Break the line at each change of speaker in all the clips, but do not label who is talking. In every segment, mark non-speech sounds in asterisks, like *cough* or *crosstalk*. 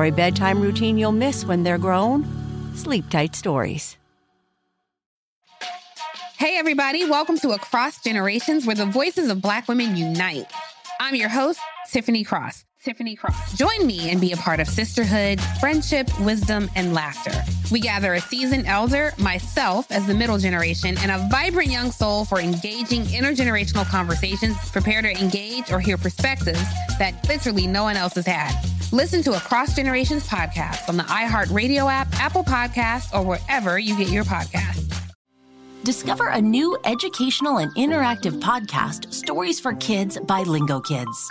For a bedtime routine you'll miss when they're grown, Sleep Tight Stories.
Hey, everybody, welcome to Across Generations, where the voices of Black women unite. I'm your host, Tiffany Cross. Tiffany Cross. Join me and be a part of sisterhood, friendship, wisdom, and laughter. We gather a seasoned elder, myself as the middle generation, and a vibrant young soul for engaging intergenerational conversations. Prepare to engage or hear perspectives that literally no one else has had. Listen to Across Generations podcast on the iHeartRadio app, Apple Podcasts, or wherever you get your podcasts.
Discover a new educational and interactive podcast, Stories for Kids by Lingokids.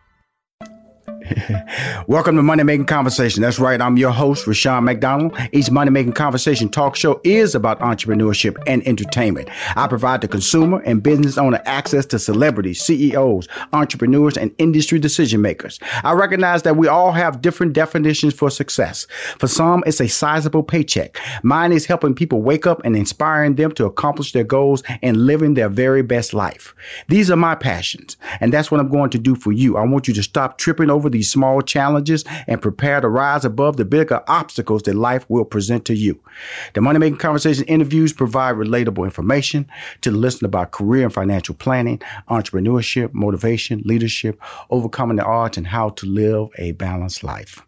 *laughs*
Welcome to Money Making Conversation. That's right. I'm your host, Rushion McDonald. Each Money Making Conversation talk show is about entrepreneurship and entertainment. I provide the consumer and business owner access to celebrities, CEOs, entrepreneurs, and industry decision makers. I recognize that we all have different definitions for success. For some, it's a sizable paycheck. Mine is helping people wake up and inspiring them to accomplish their goals and living their very best life. These are my passions, and that's what I'm going to do for you. I want you to stop tripping over these small challenges and prepare to rise above the bigger obstacles that life will present to you. The Money Making Conversation interviews provide relatable information to the listener about career and financial planning, entrepreneurship, motivation, leadership, overcoming the odds, and how to live a balanced life.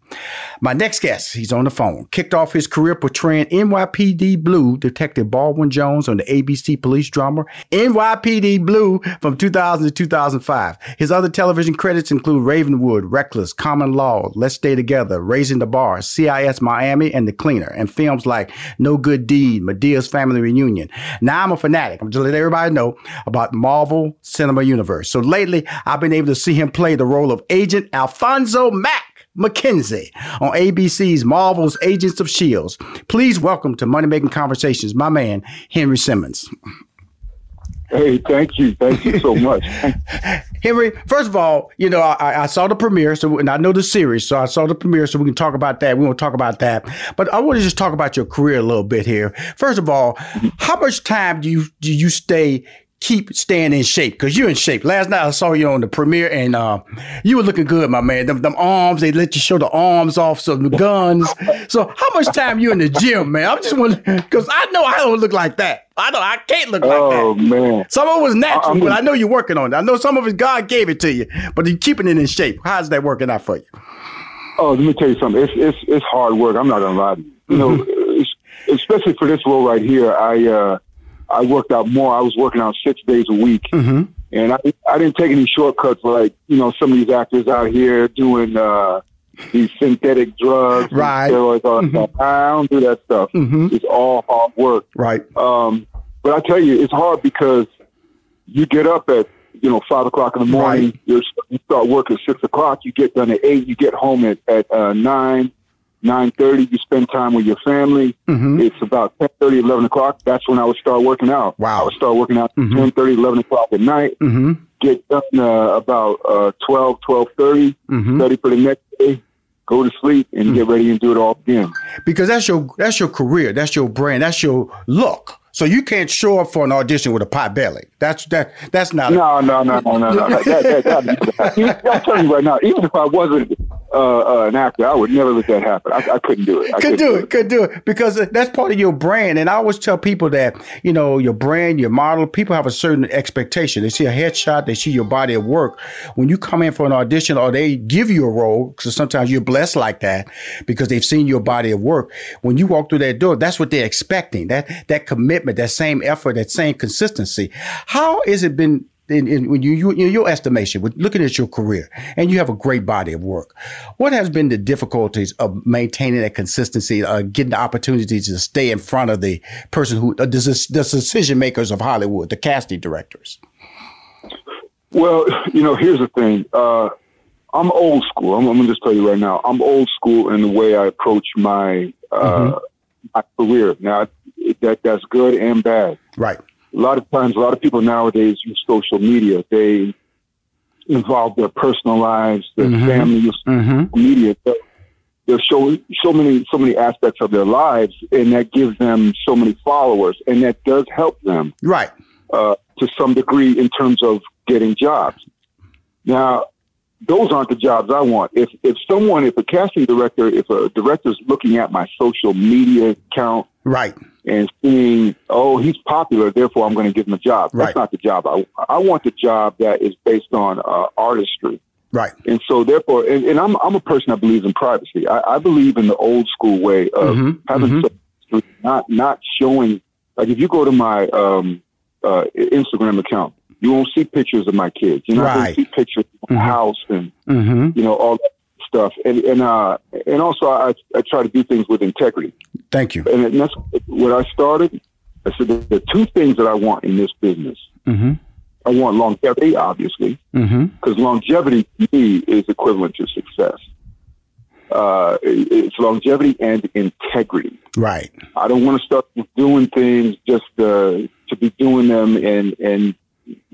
My next guest, he's on the phone, kicked off his career portraying NYPD Blue Detective Baldwin Jones on the ABC police drama NYPD Blue from 2000 to 2005. His other television credits include Ravenswood, Reckless, Common Law, Let's Stay Together, Raising the Bar, CSI Miami, and The Cleaner, and films like No Good Deed, Madea's Family Reunion. Now I'm a fanatic. I'm just let everybody know about Marvel Cinema Universe. So lately, I've been able to see him play the role of Agent Alphonso Mack. Mackenzie on ABC's Marvel's Agents of Shields. Please welcome to Money Making Conversations, my man Henry Simmons.
Hey, thank you, thank you so much. *laughs*
Henry, first of all, you know I, I, saw the premiere, so and I know the series, so I saw the premiere, so we can talk about that. We want to talk about that, but I want to just talk about your career a little bit here. First of all, how much time do you do you stay keep staying in shape because you're in shape. Last night I saw you on the premiere and uh, you were looking good, my man. Them, them arms, they let you show the arms off, so the guns. so how much time you in the gym, man? I'm just wondering because I know I don't look like that. I don't. I can't look like
oh,
that.
Oh man,
some of it was natural, I, but I know you're working on it. I know some of it God gave it to you, but you're keeping it in shape. How's that working out for you?
Oh, let me tell you something. It's it's it's hard work. I'm not gonna lie. To you mm-hmm. know, especially for this role right here. I. uh I worked out more. I was working out six days a week. Mm-hmm. And I, I didn't take any shortcuts like, you know, some of these actors out here doing, uh, these synthetic drugs,
right?
Steroids, all mm-hmm. I don't do that stuff.
Mm-hmm.
It's all hard work,
right?
Um, but I tell you, it's hard because you get up at you know five o'clock in the morning. Right. you start work at six o'clock. You get done at eight. You get home at at uh, nine. 9.30, you spend time with your family.
Mm-hmm.
It's about 10.30, 11 o'clock. That's when I would start working out.
Wow.
I would start working out
mm-hmm.
10.30, 11 o'clock at night.
Mm-hmm.
Get done uh, about uh, 12, 12.30,
mm-hmm.
study for the next day, go to sleep, and get ready and do it all again.
Because that's your that's your career. That's your brand. That's your look. So you can't show up for an audition with a pot belly. That's that. That's not.
No, no, no, no, no, no. that, that, that, that, I'm telling you right now. Even if I wasn't uh, uh, an actor, I would never let that happen. I, I couldn't do it. I
could do,
do
it, Could do it because that's part of your brand. And I always tell people that you know your brand, your model. People have a certain expectation. They see a headshot. They see your body of work. When you come in for an audition or they give you a role, because sometimes you're blessed like that because they've seen your body of work. When you walk through that door, that's what they're expecting. That that commitment, that same effort, that same consistency. How has it been in, in, when you, you in your estimation, with looking at your career, and you have a great body of work, what has been the difficulties of maintaining that consistency, uh, getting the opportunities to stay in front of the person who uh, the, the decision makers of Hollywood, the casting directors?
Well, you know, here's the thing. Uh, I'm old school. I'm, I'm going to just tell you right now. I'm old school in the way I approach my uh, mm-hmm. my career. Now, that that's good and bad.
Right
a lot of times, a lot of people nowadays use social media. They involve their personal lives, their
mm-hmm.
families,
mm-hmm.
media. There's so so many so many aspects of their lives, and that gives them so many followers, and that does help them,
right,
uh, to some degree in terms of getting jobs. Now, those aren't the jobs I want. If if someone, if a casting director, if a director is looking at my social media account,
right,
and seeing, oh, he's popular, therefore I'm going to give him a job.
Right.
That's not the job. I, I want the job that is based on uh, artistry.
Right.
And so, therefore, and, and, I'm I'm a person that believes in privacy. I, I believe in the old school way of
mm-hmm.
having
mm-hmm.
not not showing. Like if you go to my um, uh, Instagram account, you won't see pictures of my kids. You're not
right.
going to see pictures of the
mm-hmm.
house and
mm-hmm.
you know all that stuff. And and uh, and also I I try to do things with integrity.
Thank you.
And that's what I started. I said the two things that I want in this business.
Mm-hmm.
I want longevity, obviously, because
mm-hmm.
longevity to me is equivalent to success. Uh, it's longevity and integrity.
Right.
I don't want to start doing things just uh, to be doing them, and and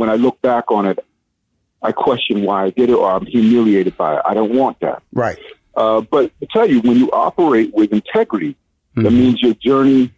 when I look back on it, I question why I did it, or I'm humiliated by it. I don't want that.
Right.
Uh, but I tell you, when you operate with integrity,
Mm-hmm.
that means your journey,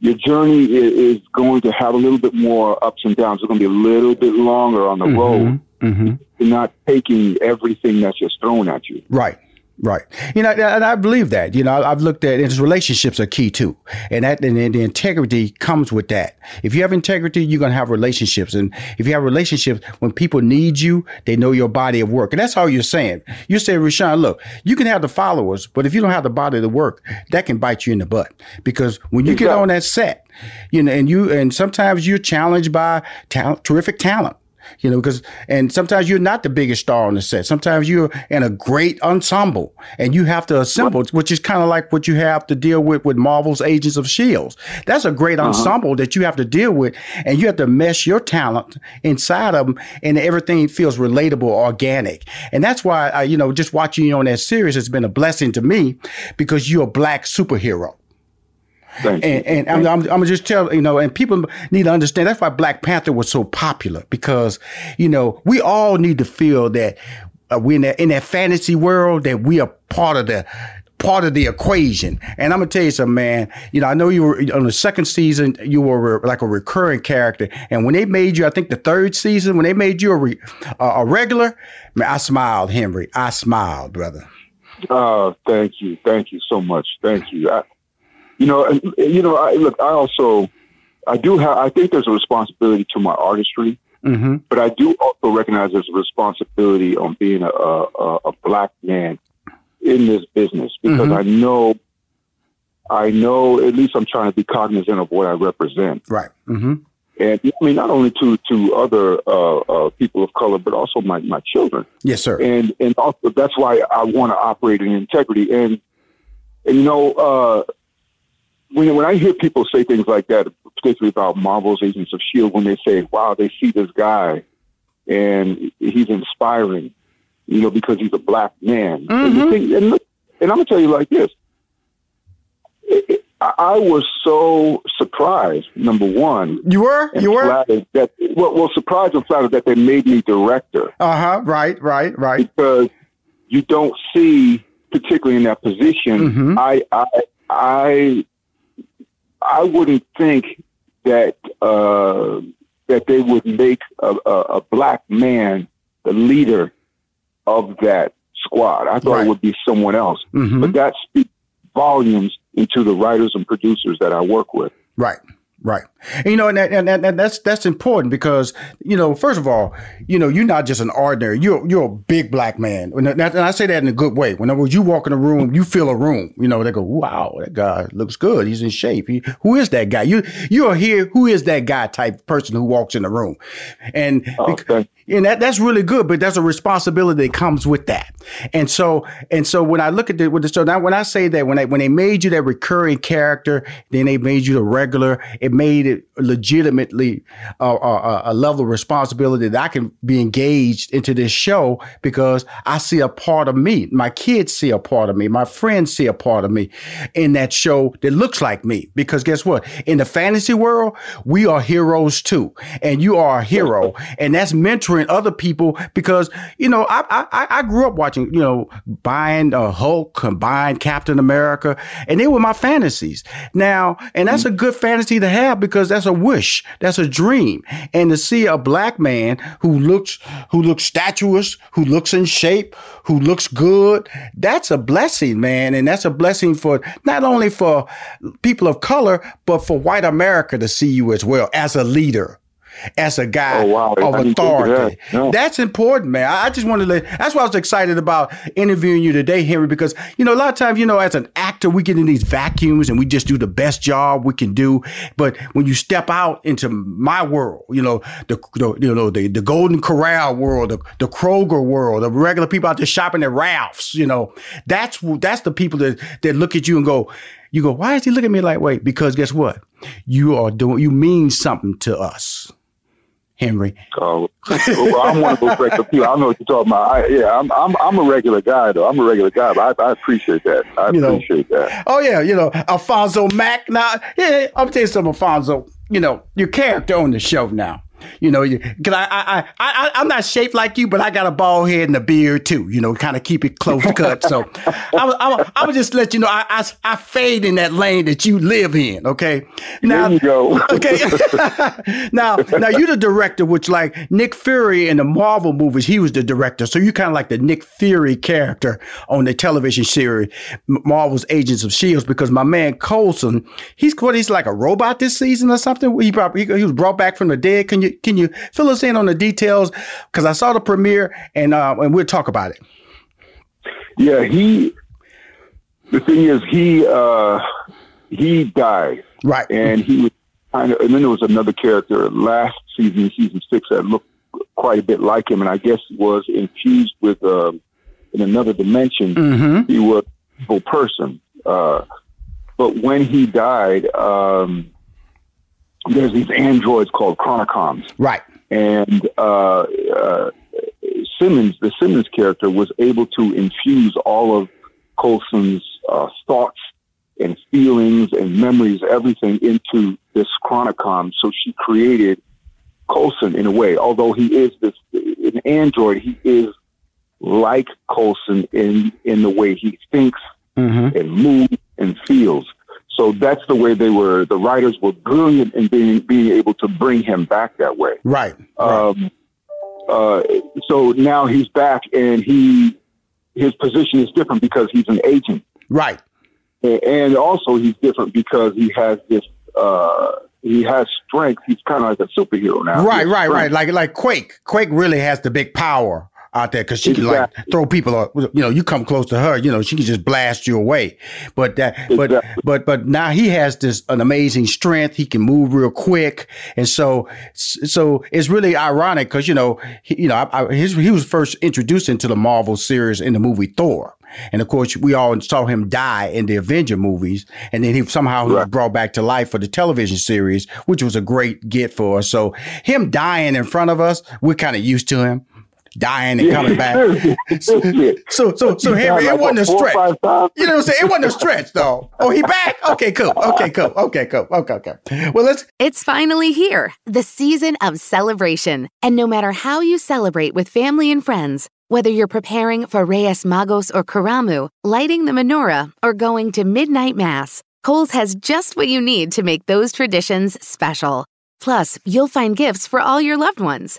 your journey is, is, going to have a little bit more ups and downs. It's going to be a little bit longer on the
mm-hmm.
road.
Mm-hmm.
You're not taking everything that's just thrown at you.
Right. Right. You know, and I believe that. You know, I've looked at it, relationships are key too. And that and the integrity comes with that. If you have integrity, you're gonna have relationships. And if you have relationships, when people need you, they know your body of work. And that's all you're saying. You say, Rushion, look, you can have the followers, but if you don't have the body of work, that can bite you in the butt. Because when you exactly. get on that set, you know, and you and sometimes you're challenged by talent, terrific talent you know, because, and sometimes you're not the biggest star on the set. Sometimes you're in a great ensemble and you have to assemble, which is kind of like what you have to deal with with Marvel's Agents of S.H.I.E.L.D. That's a great uh-huh. ensemble that you have to deal with and you have to mesh your talent inside of them and everything feels relatable, organic. And that's why, I, you know, just watching you on that series has been a blessing to me because you're a black superhero.
Thank
and, and I'm, I'm, I'm, gonna just tell you know, and people need to understand that's why Black Panther was so popular because you know we all need to feel that uh, we in that in that fantasy world that we are part of the part of the equation. And I'm gonna tell you something, man. You know, I know you were on the second season, you were re- like a recurring character, and when they made you, I think the third season, when they made you a re- uh, a regular, man, I smiled, Henry. I smiled, brother.
Oh, thank you, thank you so much, thank you. I, you know, and, you know, I, look, I also, I do have, I think there's a responsibility to my artistry,
mm-hmm.
but I do also recognize there's a responsibility on being a, a, a black man in this business because
Mhm.
I know, I know, at least I'm trying to be cognizant of what I represent.
Right. Mm-hmm.
and I mean not only to to other uh, uh, people of color, but also my my children.
Yes, sir.
And and also that's why I want to operate in integrity. And and you know, uh, when when I hear people say things like that, particularly about Marvel's Agents of Shield, when they say, "Wow, they see this guy and he's inspiring," you know, because he's a black man.
Mm-hmm.
And, thing, and, and I'm gonna tell you like this. It, it, I was so surprised. Number one,
you were, you were
that well, well, surprised and flattered that they made me director.
Uh huh. Right, right, right.
Because you don't see, particularly in that position,
mm-hmm.
I, I, I, I wouldn't think that uh, that they would make a, a, a, black man the leader of that squad. I thought
right.
it would be someone else,
mm-hmm.
but that speaks volumes into the writers and producers that I work with.
Right. Right. And, you know, and, and, and, that's that's important because you know, first of all, you know, you're not just an ordinary. You're you're a big black man, and I say that in a good way. Whenever you walk in a room, you feel a room. You know, they go, "Wow, that guy looks good. He's in shape. He, who is that guy? You you're here. Who is that guy? Type person who walks in the room, and oh,
okay.
and that that's really good. But that's a responsibility that comes with that. And so and so when I look at the with the so now when I say that when they when they made you that recurring character, then they made you the regular. It made it legitimately uh, uh, a level of responsibility that I can be engaged into this show because I see a part of me. My kids see a part of me. My friends see a part of me in that show that looks like me. Because guess what? In the fantasy world, we are heroes too, and you are a hero, *laughs* and that's mentoring other people. Because you know, I I, I grew up watching you know buying uh, Hulk combined Captain America, and they were my fantasies. Now, and that's a good fantasy to have because that's a wish, that's a dream, and to see a black man who looks who looks statuous, who looks in shape, who looks good, that's a blessing, man, and that's a blessing for not only for people of color but for white America to see you as well as a leader as a guy
oh, wow.
of authority.
That. No.
That's important, man. I just wanted to, that's why I was excited about interviewing you today, Henry, because, you know, a lot of times, you know, as an actor, we get in these vacuums and we just do the best job we can do. But when you step out into my world, you know, the, the you know, the, the Golden Corral world, the, the Kroger world, the regular people out there shopping at Ralph's, you know, that's, that's the people that, that look at you and go, you go, why is he looking at me like, wait, because guess what? You are doing, you mean something to us. Henry.
Oh, well, I'm one of those regular people. I know what you're talking about. I, yeah, I'm, I'm, I'm a regular guy though. I'm a regular guy, but I, I appreciate that. I
you
appreciate
know,
that.
Oh yeah, you know, Alphonso Mack. Now, yeah, I'm tell you something, Alphonso. You know, your character on the show now. You know, because I, I, I, I, am not shaped like you, but I got a bald head and a beard too. You know, kind of keep it close cut. So, *laughs* I, I, I would just let you know I, I, I, fade in that lane that you live in. Okay.
Now, there you go. *laughs*
okay. *laughs* now, now you're the director, which like Nick Fury in the Marvel movies, he was the director. So you kind of like the Nick Fury character on the television series Marvel's Agents of Shields, because my man Coulson, he's what he's like a robot this season or something. He probably he was brought back from the dead. Can you can you fill us in on the details? Because I saw the premiere and uh, and we'll talk about it.
Yeah, he. The thing is, he uh, he died,
right?
And he was kind of, and then there was another character last season, season six, that looked quite a bit like him, and I guess was infused with uh, in another dimension.
Mm-hmm.
He was a person, uh, but when he died. Um, there's these androids called Chronicoms.
Right.
And uh, uh, Simmons, the Simmons character, was able to infuse all of Coulson's uh, thoughts and feelings and memories, everything into this Chronicom. So she created Coulson in a way. Although he is this an android, he is like Coulson in in the way he thinks
mm-hmm.
and moves and feels. So that's the way they were. The writers were brilliant in being being able to bring him back that way.
Right.
Um, uh, so now he's back, and he his position is different because he's an agent.
Right.
And also he's different because he has this. Uh, he has strength. He's kind of like a superhero now.
Right, right, right. Like like Quake. Quake really has the big power out there because she exactly. can like throw people. Up, you know, you come close to her, you know, she can just blast you away. But that, exactly. but but but now he has this an amazing strength. He can move real quick, and so so it's really ironic because you know he, you know I, I, his, he was first introduced into the Marvel series in the movie Thor. And of course, we all saw him die in the Avenger movies, and then he somehow right. was brought back to life for the television series, which was a great get for us. So him dying in front of us, we're kind of used to him dying and coming back. *laughs* *laughs* so, so, so, so Henry, it wasn't a stretch. You know what I'm saying? It wasn't a stretch, though. Oh, he back? Okay, cool. Okay, cool. Okay, cool. Okay, okay. Well, let's.
It's finally here, the season of celebration, and no matter how you celebrate with family and friends. Whether you're preparing for Reyes Magos or Karamu, lighting the menorah, or going to midnight mass, Kohl's has just what you need to make those traditions special. Plus, you'll find gifts for all your loved ones.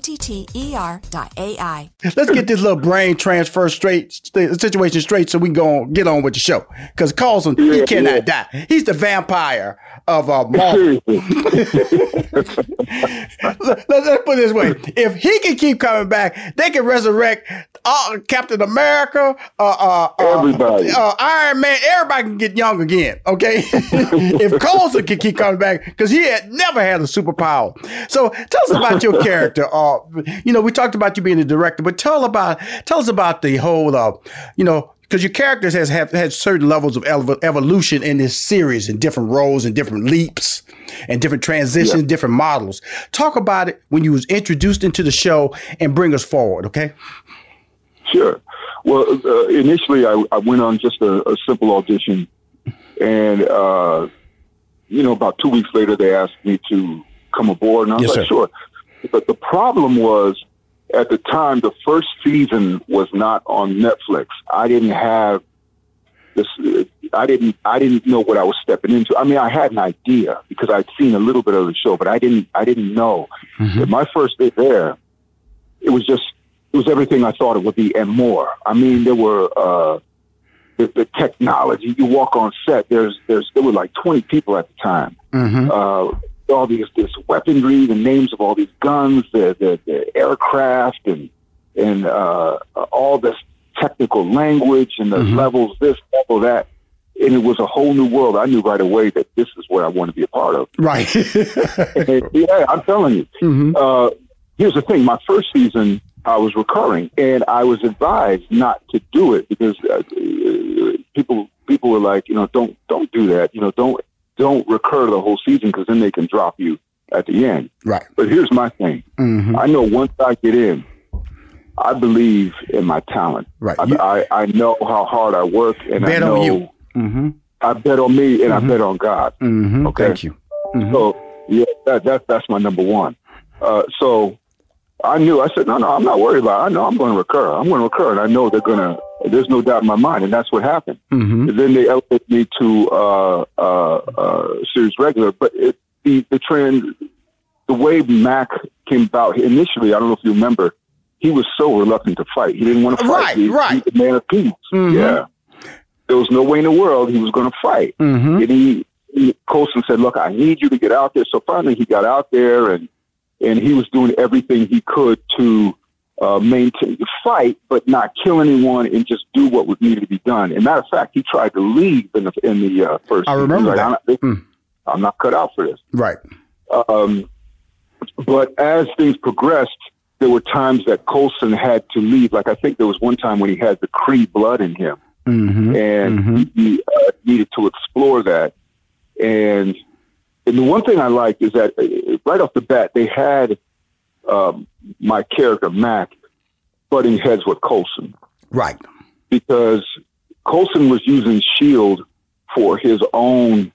O-T-T-E-R dot A-I.
Let's get this little brain transfer straight, situation straight so we can go on, get on with the show. Because Coulson, yeah, he cannot yeah. die. He's the vampire of uh, Marvel. *laughs* *laughs* let's, let's put it this way. If he can keep coming back, they can resurrect uh, Captain America, uh, uh, uh
everybody,
uh, Iron Man. Everybody can get young again. Okay, *laughs* if Coulson can keep coming back because he had never had a superpower. So tell us about your *laughs* character. Uh, you know, we talked about you being a director, but tell about tell us about the whole, uh, you know, because your characters has have had certain levels of evolution in this series and different roles and different leaps and different transitions, yeah. different models. Talk about it when you was introduced into the show and bring us forward, okay?
Sure. Well, uh, initially I, I, went on just a, a simple audition, and uh, you know, about two weeks later they asked me to come aboard, and I was yes, like, sir. sure. But the problem was at the time, the first season was not on Netflix. I didn't have this. I didn't. I didn't know what I was stepping into. I mean, I had an idea because I'd seen a little bit of the show, but I didn't. I didn't know. Mm-hmm. My first day there, it was just. It was everything I thought it would be and more. I mean, there were. Uh, the, the technology. You walk on set. There's, there's, there were like 20 people at the time. Mm-hmm. Uh, all these this weaponry, the names of all these guns, the the, the aircraft, and and uh, all this technical language and the mm-hmm. levels, this level that, and it was a whole new world. I knew right away that this is what I want to be a part of.
Right. *laughs*
yeah, I'm telling you. Mm-hmm. Uh, here's the thing: my first season, I was recurring, and I was advised not to do it because uh, people people were like, you know, don't don't do that. You know, don't don't recur the whole season because then they can drop you at the end.
Right.
But here's my thing. Mm-hmm. I know once I get in, I believe in my talent.
Right.
I, I, I, know how hard I work, and bet I know
on you. Mm-hmm.
I bet on me, and mm-hmm. I bet on God.
Mm-hmm. Okay. Thank you.
Mm-hmm. So yeah, that, that that's my number one. Uh, so I knew. I said, no, no, I'm not worried about. it. I know I'm going to recur. I'm going to recur, and I know they're going to. There's no doubt in my mind, and that's what happened.
Mm-hmm.
And then they elevated me to uh, uh, uh, series regular, but it, the the trend, the way Mac came about initially, I don't know if you remember, he was so reluctant to fight. He didn't want to fight.
Right,
he,
right.
He's a man of peace.
Mhm.
Yeah, there was no way in the world he was going to fight.
Mm-hmm.
And he, he Coulson said, "Look, I need you to get out there." So finally, he got out there, and and he was doing everything he could to uh, maintain the fight, but not kill anyone, and just do what was needed to be done. And matter of fact, he tried to leave in the in the uh, first.
I remember
He's
that.
I'm not,
Mm.
I'm not cut out for this.
Right.
Um, but as things progressed, there were times that Coulson had to leave. Like I think there was one time when he had the Kree blood in him,
Mm-hmm.
and he uh, needed to explore that. And and the one thing I liked is that uh, right off the bat they had um, my character Mac butting heads with Coulson
Right.
because Coulson was using Shield for his own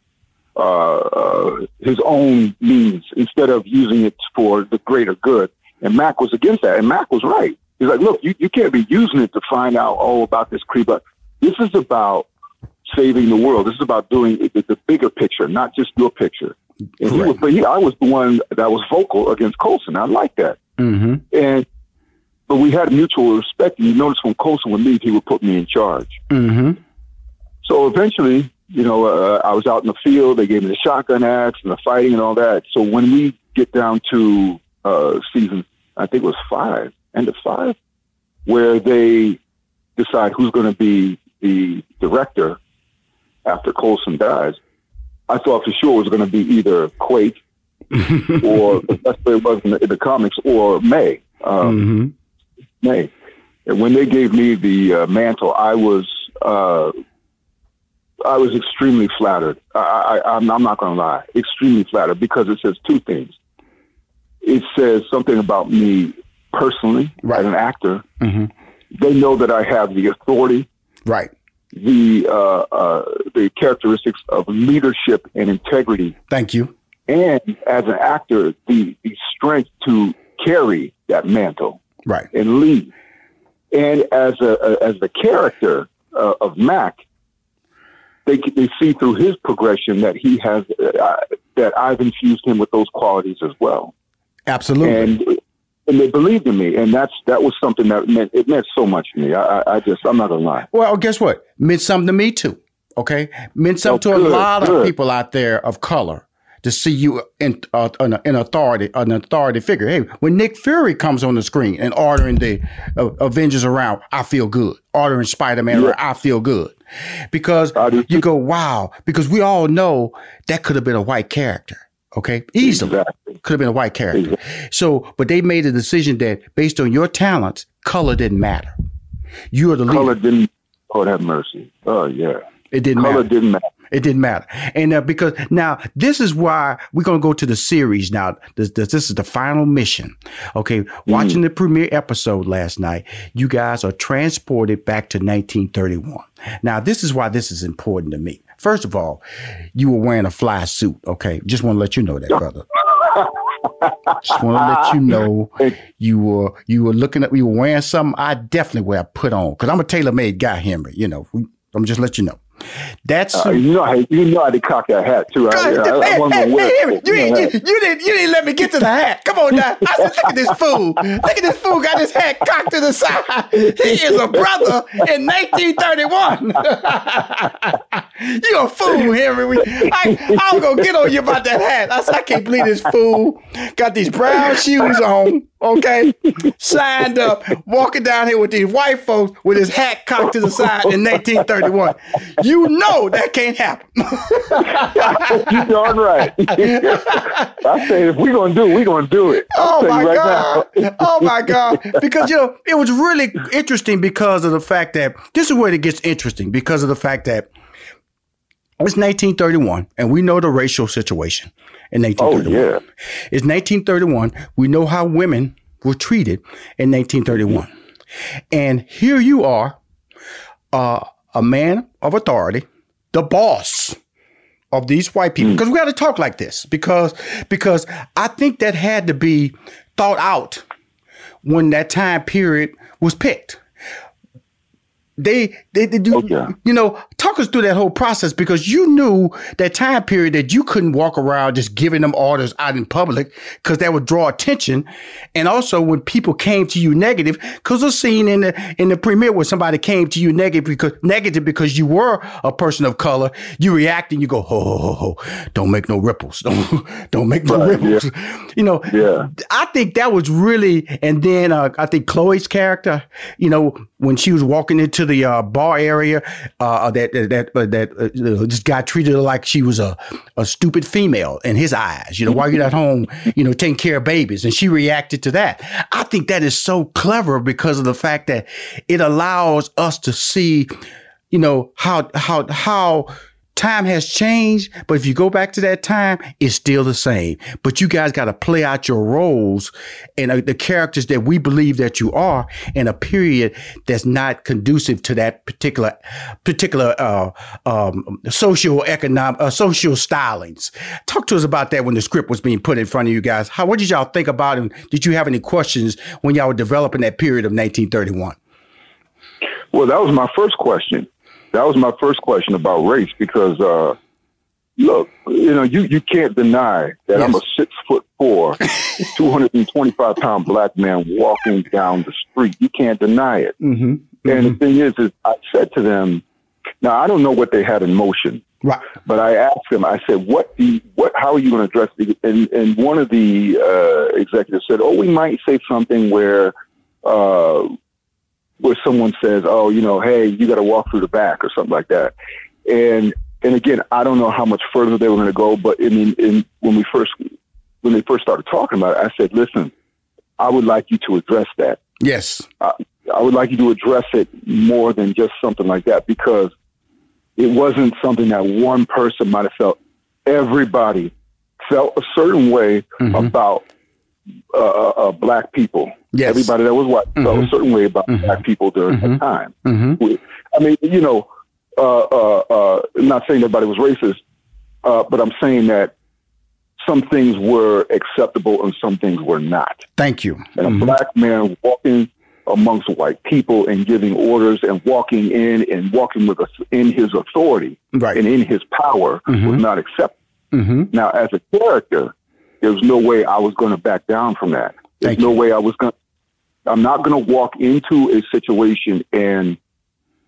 uh, uh, his own means instead of using it for the greater good. And Mac was against that, and Mac was right. He's like, look, you, you can't be using it to find out all about this creep. But this is about saving the world. This is about doing the, the bigger picture, not just your picture. And he was, but he, I was the one that was vocal against Coulson. I like that.
Mm-hmm.
And but we had mutual respect. And you notice when Coulson would leave, he would put me in charge.
Mm-hmm.
So eventually, you know, uh, I was out in the field. They gave me the shotgun axe and the fighting and all that. So when we get down to uh, season, I think it was five, end of five, where they decide who's going to be the director after Coulson dies, I thought for sure it was going to be either Quake *laughs* or that's what it was in the, in the comics or May. Um,
Mm-hmm.
May. And when they gave me the uh, mantle, I was uh, I was extremely flattered. I, I, I'm, I'm not going to lie, extremely flattered because it says two things. It says something about me personally as an actor.
Mm-hmm.
They know that I have the authority,
Right.
The uh, uh, the characteristics of leadership and integrity,
Thank you.
and as an actor, the the strength to carry that mantle
Right.
and lead. And as a, a as the character uh, of Mac, they they see through his progression that he has uh, that I've infused him with those qualities as well.
Absolutely.
And and they believed in me, and that's that was something that meant it meant so much to me. I, I, I just I'm not gonna lie.
Well, guess what? Meant something to me too. Okay, meant something
Oh,
to a
good,
lot of people out there of color to see you in uh, an, an authority, an authority figure. Hey, when Nick Fury comes on the screen and ordering the uh, Avengers around, I feel good. Ordering Spider Man
Yeah.
around, I feel good because you go, wow. Because we all know that could have been a white character. Okay, easily could have been a white character. So, but they made a decision that based on your talents, color didn't matter. You are the leader.
Color didn't. Lord have mercy. Oh yeah.
It didn't
Color
matter.
didn't matter.
It didn't matter. And uh, because now this is why we're going to go to the series now. This, this, this is the final mission. Okay. Watching the premiere episode last night, you guys are transported back to 1931. Now, this is why this is important to me. First of all, you were wearing a fly suit. Okay. Just want to let you know that, brother. Just want to let you *laughs* know you were you were looking at you were wearing something I definitely would have put on because I'm a tailor made guy, Henry. You know, I'm just let you know. That's
Uh, you know how you know how to cock that hat too. I,
Hey,
wasn't
hey,
gonna wear it.
you,
know
you, you didn't you didn't let me get to the hat. Come on now. I said, look at this fool. Look at this fool got his hat cocked to the side. *laughs* He is a brother in 1931. *laughs* you a fool, Henry. I, I was gonna get on you about that hat. I said, I can't believe this fool got these brown shoes on. Okay, signed up, walking down here with these white folks with his hat cocked to the side in 1931. You know that can't happen. *laughs*
you darn right. *laughs* I say if we're gonna do it, we're gonna do it. I'll
Oh my
right
god! oh my god! Because you know it was really interesting because of the fact that this is where it gets interesting because of the fact that it's 1931 and we know the racial situation in 1931.
Oh, yeah.
It's 1931. We know how women were treated in 1931, and here you are, uh, a man of authority, the boss of these white people because we got to talk like this because because I think that had to be thought out when that time period was picked. They, they, they do, okay. you know, talk us through that whole process because you knew that time period that you couldn't walk around just giving them orders out in public because that would draw attention. And also when people came to you negative, because a scene in the, in the premiere where somebody came to you negative because, negative because you were a person of color, you react and you go, ho, ho, ho, ho, don't make no ripples. Don't, *laughs* don't make no right, ripples. Yeah. You know, yeah. I think that was really, and then uh, I think Chloe's character, you know, when she was walking into the uh, bar area, uh, that that uh, that uh, this guy treated her like she was a, a stupid female in his eyes. You know, while you're at home, you know, taking care of babies, and she reacted to that. I think that is so clever because of the fact that it allows us to see, you know, how how how Time has changed, but if you go back to that time, it's still the same. But you guys got to play out your roles and uh, the characters that we believe that you are in a period that's not conducive to that particular particular uh, um, social economic uh, social stylings. Talk to us about that when the script was being put in front of you guys. How what did y'all think about it? Did you have any questions when y'all were developing that period of 1931?
Well, that was my first question that was my first question about race because uh, look, you know, you, you can't deny that yes. I'm a six foot four, *laughs* 225 pound black man walking down the street. You can't deny it. Mm-hmm. Mm-hmm. And the thing is, is I said to them, now I don't know what they had in motion.
Right.
But I asked them, I said, what the, what, how are you going to address it? And, and one of the uh, executives said, oh, we might say something where, uh, where someone says, "Oh, you know, hey, you got to walk through the back" or something like that. And and again, I don't know how much further they were going to go, but I mean, in, when we first when they first started talking about it, I said, "Listen, I would like you to address that."
Yes,
I, I would like you to address it more than just something like that because it wasn't something that one person might have felt. Everybody felt a certain way mm-hmm. about uh, uh, uh black people
Yes.
Everybody that was white mm-hmm. felt a certain way about mm-hmm. black people during mm-hmm. that time.
Mm-hmm.
I mean, you know, uh, uh, uh, not saying everybody was racist, uh, but I'm saying that some things were acceptable and some things were not.
Thank you.
And a mm-hmm. black man walking amongst white people and giving orders and walking in and walking with us in his authority
right.
and in his power
mm-hmm.
was not acceptable. Now, as a character, there was no way I was going to back down from that. There's
Thank
no
you.
way I was going to I'm not going to walk into a situation and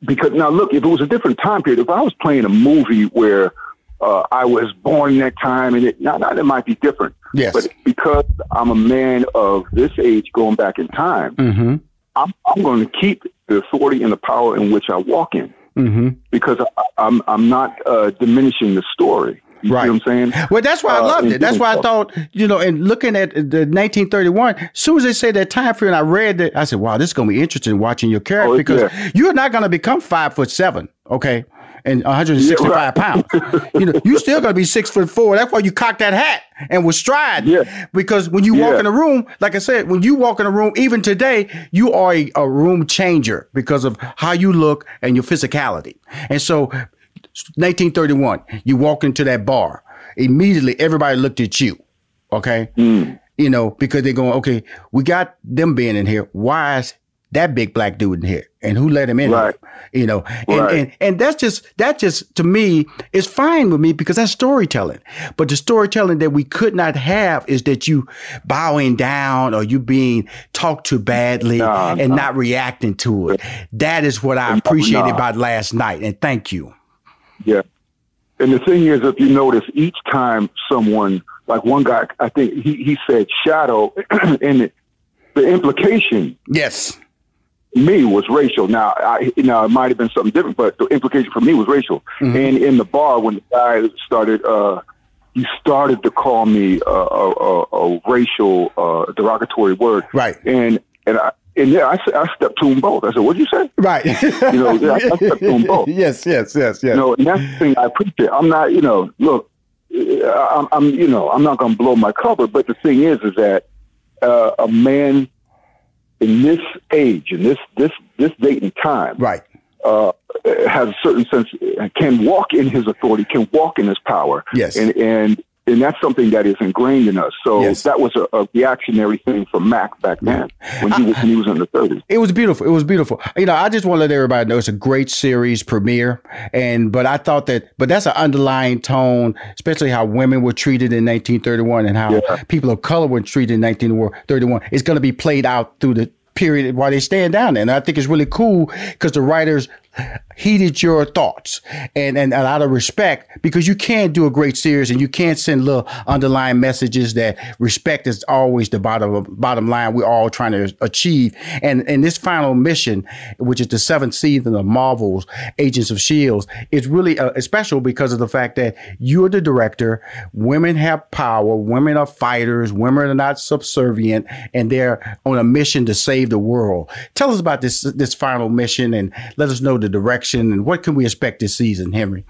because now look, if it was a different time period, if I was playing a movie where uh, I was born that time, and it now, now it might be different.
Yes.
But because I'm a man of this age, going back in time,
mm-hmm.
I'm, I'm going to keep the authority and the power in which I walk in,
mm-hmm.
because I, I'm I'm not uh, diminishing the story. You
right.
what I'm saying?
Well, that's why I uh, loved it. That's why I thought, you know, and looking at the 1931, as soon as they said that time frame, I read that, I said, wow, this is going to be interesting watching your character oh, because yeah. you're not going to become five foot seven, okay? And 165 yeah, right. pounds. you know, you still gonna be six foot four. That's why you cocked that hat and was stride.
Yeah.
Because when you walk in a room, like I said, when you walk in a room, even today, you are a, a room changer because of how you look and your physicality. And so 1931, you walk into that bar. Immediately, everybody looked at you. Okay.
Mm.
You know, because they're going, okay, we got them being in here. Why is that big black dude in here? And who let him in?
Right.
You know, and,
right.
and, and that's just, that just, to me, is fine with me because that's storytelling. But the storytelling that we could not have is that you bowing down or you being talked to badly nah, and nah. not reacting to it. That is what I appreciated nah. about last night. And thank you.
Yeah. And the thing is, if you notice, each time someone, like one guy, I think he, he said shadow, *clears throat* and the implication,
yes,
me was racial. Now, I, now it might have been something different, but the implication for me was racial.
Mm-hmm.
And in the bar, when the guy started, uh, he started to call me a, a, a, racial, uh, derogatory word,
right?
And and I, and yeah, I, I stepped to them both. I said, "What'd you say?"
Right. *laughs*
you know, yeah, I stepped to them both. *laughs*
Yes, yes, yes, yes.
You know, and that's the thing I appreciate. I'm not, you know, look, I'm, I'm you know, I'm not going to blow my cover, but the thing is, is that uh, a man in this age, in this this this date and time,
right,
uh, has a certain sense, can walk in his authority, can walk in his power,
yes,
and and and that's something that is ingrained in us. So
Yes.
that was a, a reactionary thing for Mac back then when he was when he was in the 30s.
It was beautiful. It was beautiful. You know, I just want to let everybody know it's a great series premiere. And but I thought that, but that's an underlying tone, especially how women were treated in 1931 and how people of color were treated in 1931. It's going to be played out through the period while they stand down there. And I think it's really cool because the writers heeded your thoughts and, and a lot of respect because you can't do a great series and you can't send little underlying messages that respect is always the bottom bottom line we're all trying to achieve. And and this final mission which is the seventh season of marvel's agents of shields is really uh, special because of the fact that you're the director women have power women are fighters women are not subservient and they're on a mission to save the world. Tell us about this this final mission and let us know the direction and what can we expect this season henry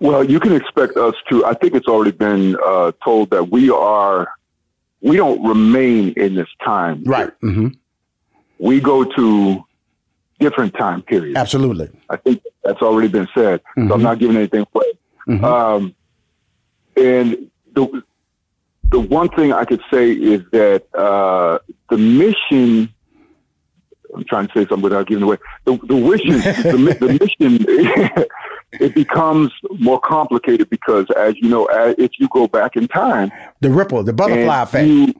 Well, you can expect us to. I think it's already been uh, told that we are. We don't remain in this time.
Right. Mm-hmm.
We go to different time periods.
Absolutely.
I think that's already been said. So I'm
Mhm.
not giving anything away.
Mhm.
Um, and the the one thing I could say is that uh, the mission. I'm trying to say something without giving away. The, the mission, *laughs* the, the mission, *laughs* it becomes more complicated because, as you know, as, if you go back in time,
the ripple, the butterfly effect.
you-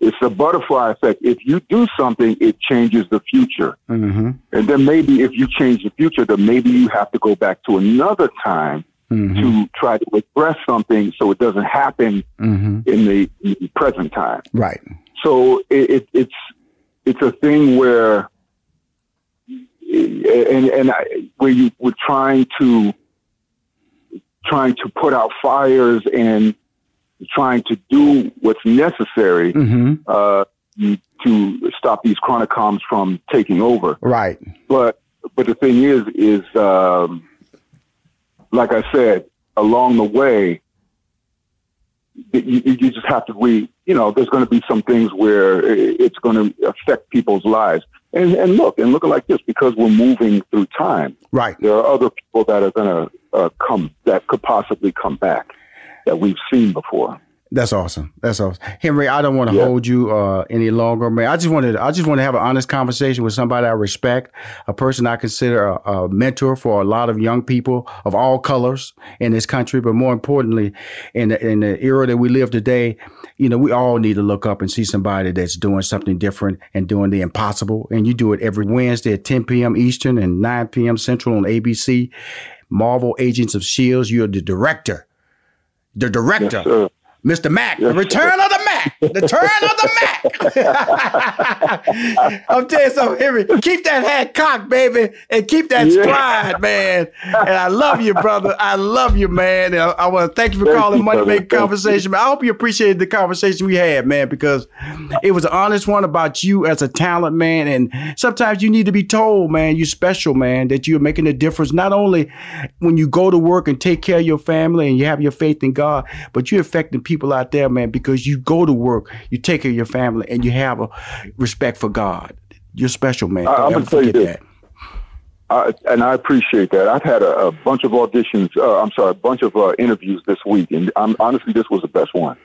it's a butterfly effect. If you do something, it changes the future.
Mm-hmm.
And then maybe if you change the future, then maybe you have to go back to another time
Mm-hmm.
to try to address something so it doesn't happen
Mm-hmm.
in the in the present time.
Right.
So it, it, it's it's a thing where and and I, where you were trying to trying to put out fires and trying to do what's necessary
Mm-hmm.
uh, to stop these chronicoms from taking over.
Right.
But but the thing is is um, like I said along the way, you, you just have to we you know there's going to be some things where it's going to affect people's lives. And and look and look at like this because we're moving through time.
Right.
There are other people that are going to uh, come that could possibly come back that we've seen before.
That's awesome. That's awesome, Henry. I don't want to
Yeah.
hold you uh, any longer, man. I just wanted, I just want to have an honest conversation with somebody I respect, a person I consider a, a mentor for a lot of young people of all colors in this country. But more importantly, in the, in the era that we live today, you know, we all need to look up and see somebody that's doing something different and doing the impossible. And you do it every Wednesday at 10 p.m. Eastern and 9 p.m. Central on ABC. Marvel Agents of Shields. You're the director. The director.
Yes.
Mr. Mack,
Yes,
the return of the Mac, the turn of the Mac. *laughs* I'm telling you something, Henry. Keep that hat cocked, baby, and keep that
Yeah.
stride, man. And I love you, brother. I love you, man. And I, I want to thank you for
Thank
calling
you,
Money
brother.
Making Conversation. Man, I hope you appreciated the conversation we had, man, because it was an honest one about you as a talent, man. And sometimes you need to be told, man, you're special, man, that you're making a difference not only when you go to work and take care of your family and you have your faith in God, but you're affecting people out there, man, because you go to work, you take care of your family, and you have a respect for God. You're special, man.
I-
Don't
I'm gonna tell you this.
that.
I, and I appreciate that. I've had a, a bunch of auditions. Uh, I'm sorry, a bunch of uh, interviews this week, and I'm, honestly, this was the best one.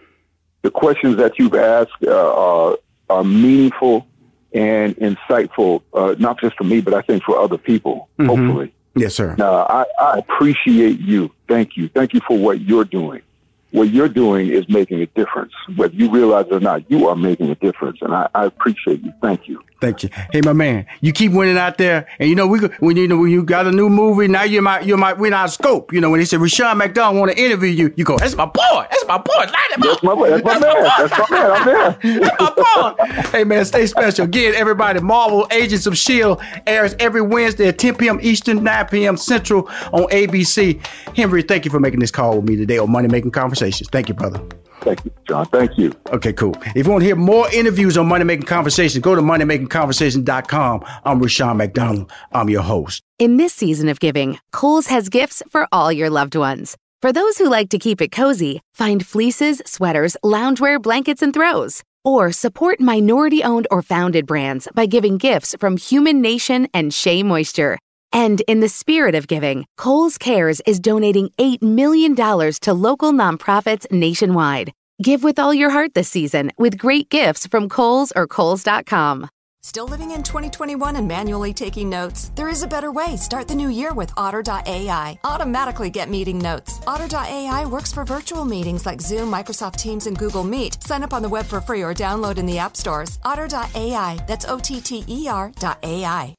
The questions that you've asked uh, are, are meaningful and insightful, uh, not just for me, but I think for other people.
Mhm.
Hopefully,
Yes, sir.
now I, I appreciate you. Thank you. Thank you for what you're doing. What you're doing is making a difference. Whether you realize it or not, you are making a difference, and I, I appreciate you. Thank you.
Thank you. Hey, my man, you keep winning out there, and you know we when you know when you got a new movie now you might you might win our scope. You know when they said Rushion McDonald want to interview you, you go, "That's my boy. That's my boy. Light him
That's
up.
my, that's my man. That's my man. I'm there. *laughs*
That's my boy." hey man, stay special. Again, everybody, Marvel Agents of Shield airs every Wednesday at 10 p.m. Eastern, 9 p.m. Central on ABC. Henry, thank you for making this call with me today on Money Making Conversations. Thank you, brother.
Thank you, John. Thank you.
Okay, cool. If you want to hear more interviews on Money Making Conversations, go to moneymakingconversation.com. I'm Rushion McDonald. I'm your host.
In this season of giving, Kohl's has gifts for all your loved ones. For those who like to keep it cozy, find fleeces, sweaters, loungewear, blankets, and throws. Or support minority owned or founded brands by giving gifts from Human Nation and Shea Moisture. And in the spirit of giving, Kohl's Cares is donating $8 million to local nonprofits nationwide. Give with all your heart this season with great gifts from Kohl's or Kohl's.com.
Still living in 2021 and manually taking notes? There is a better way. Start the new year with Otter.ai. Automatically get meeting notes. Otter.ai works for virtual meetings like Zoom, Microsoft Teams, and Google Meet. Sign up on the web for free or download in the app stores. Otter.ai. That's O T T E R.ai.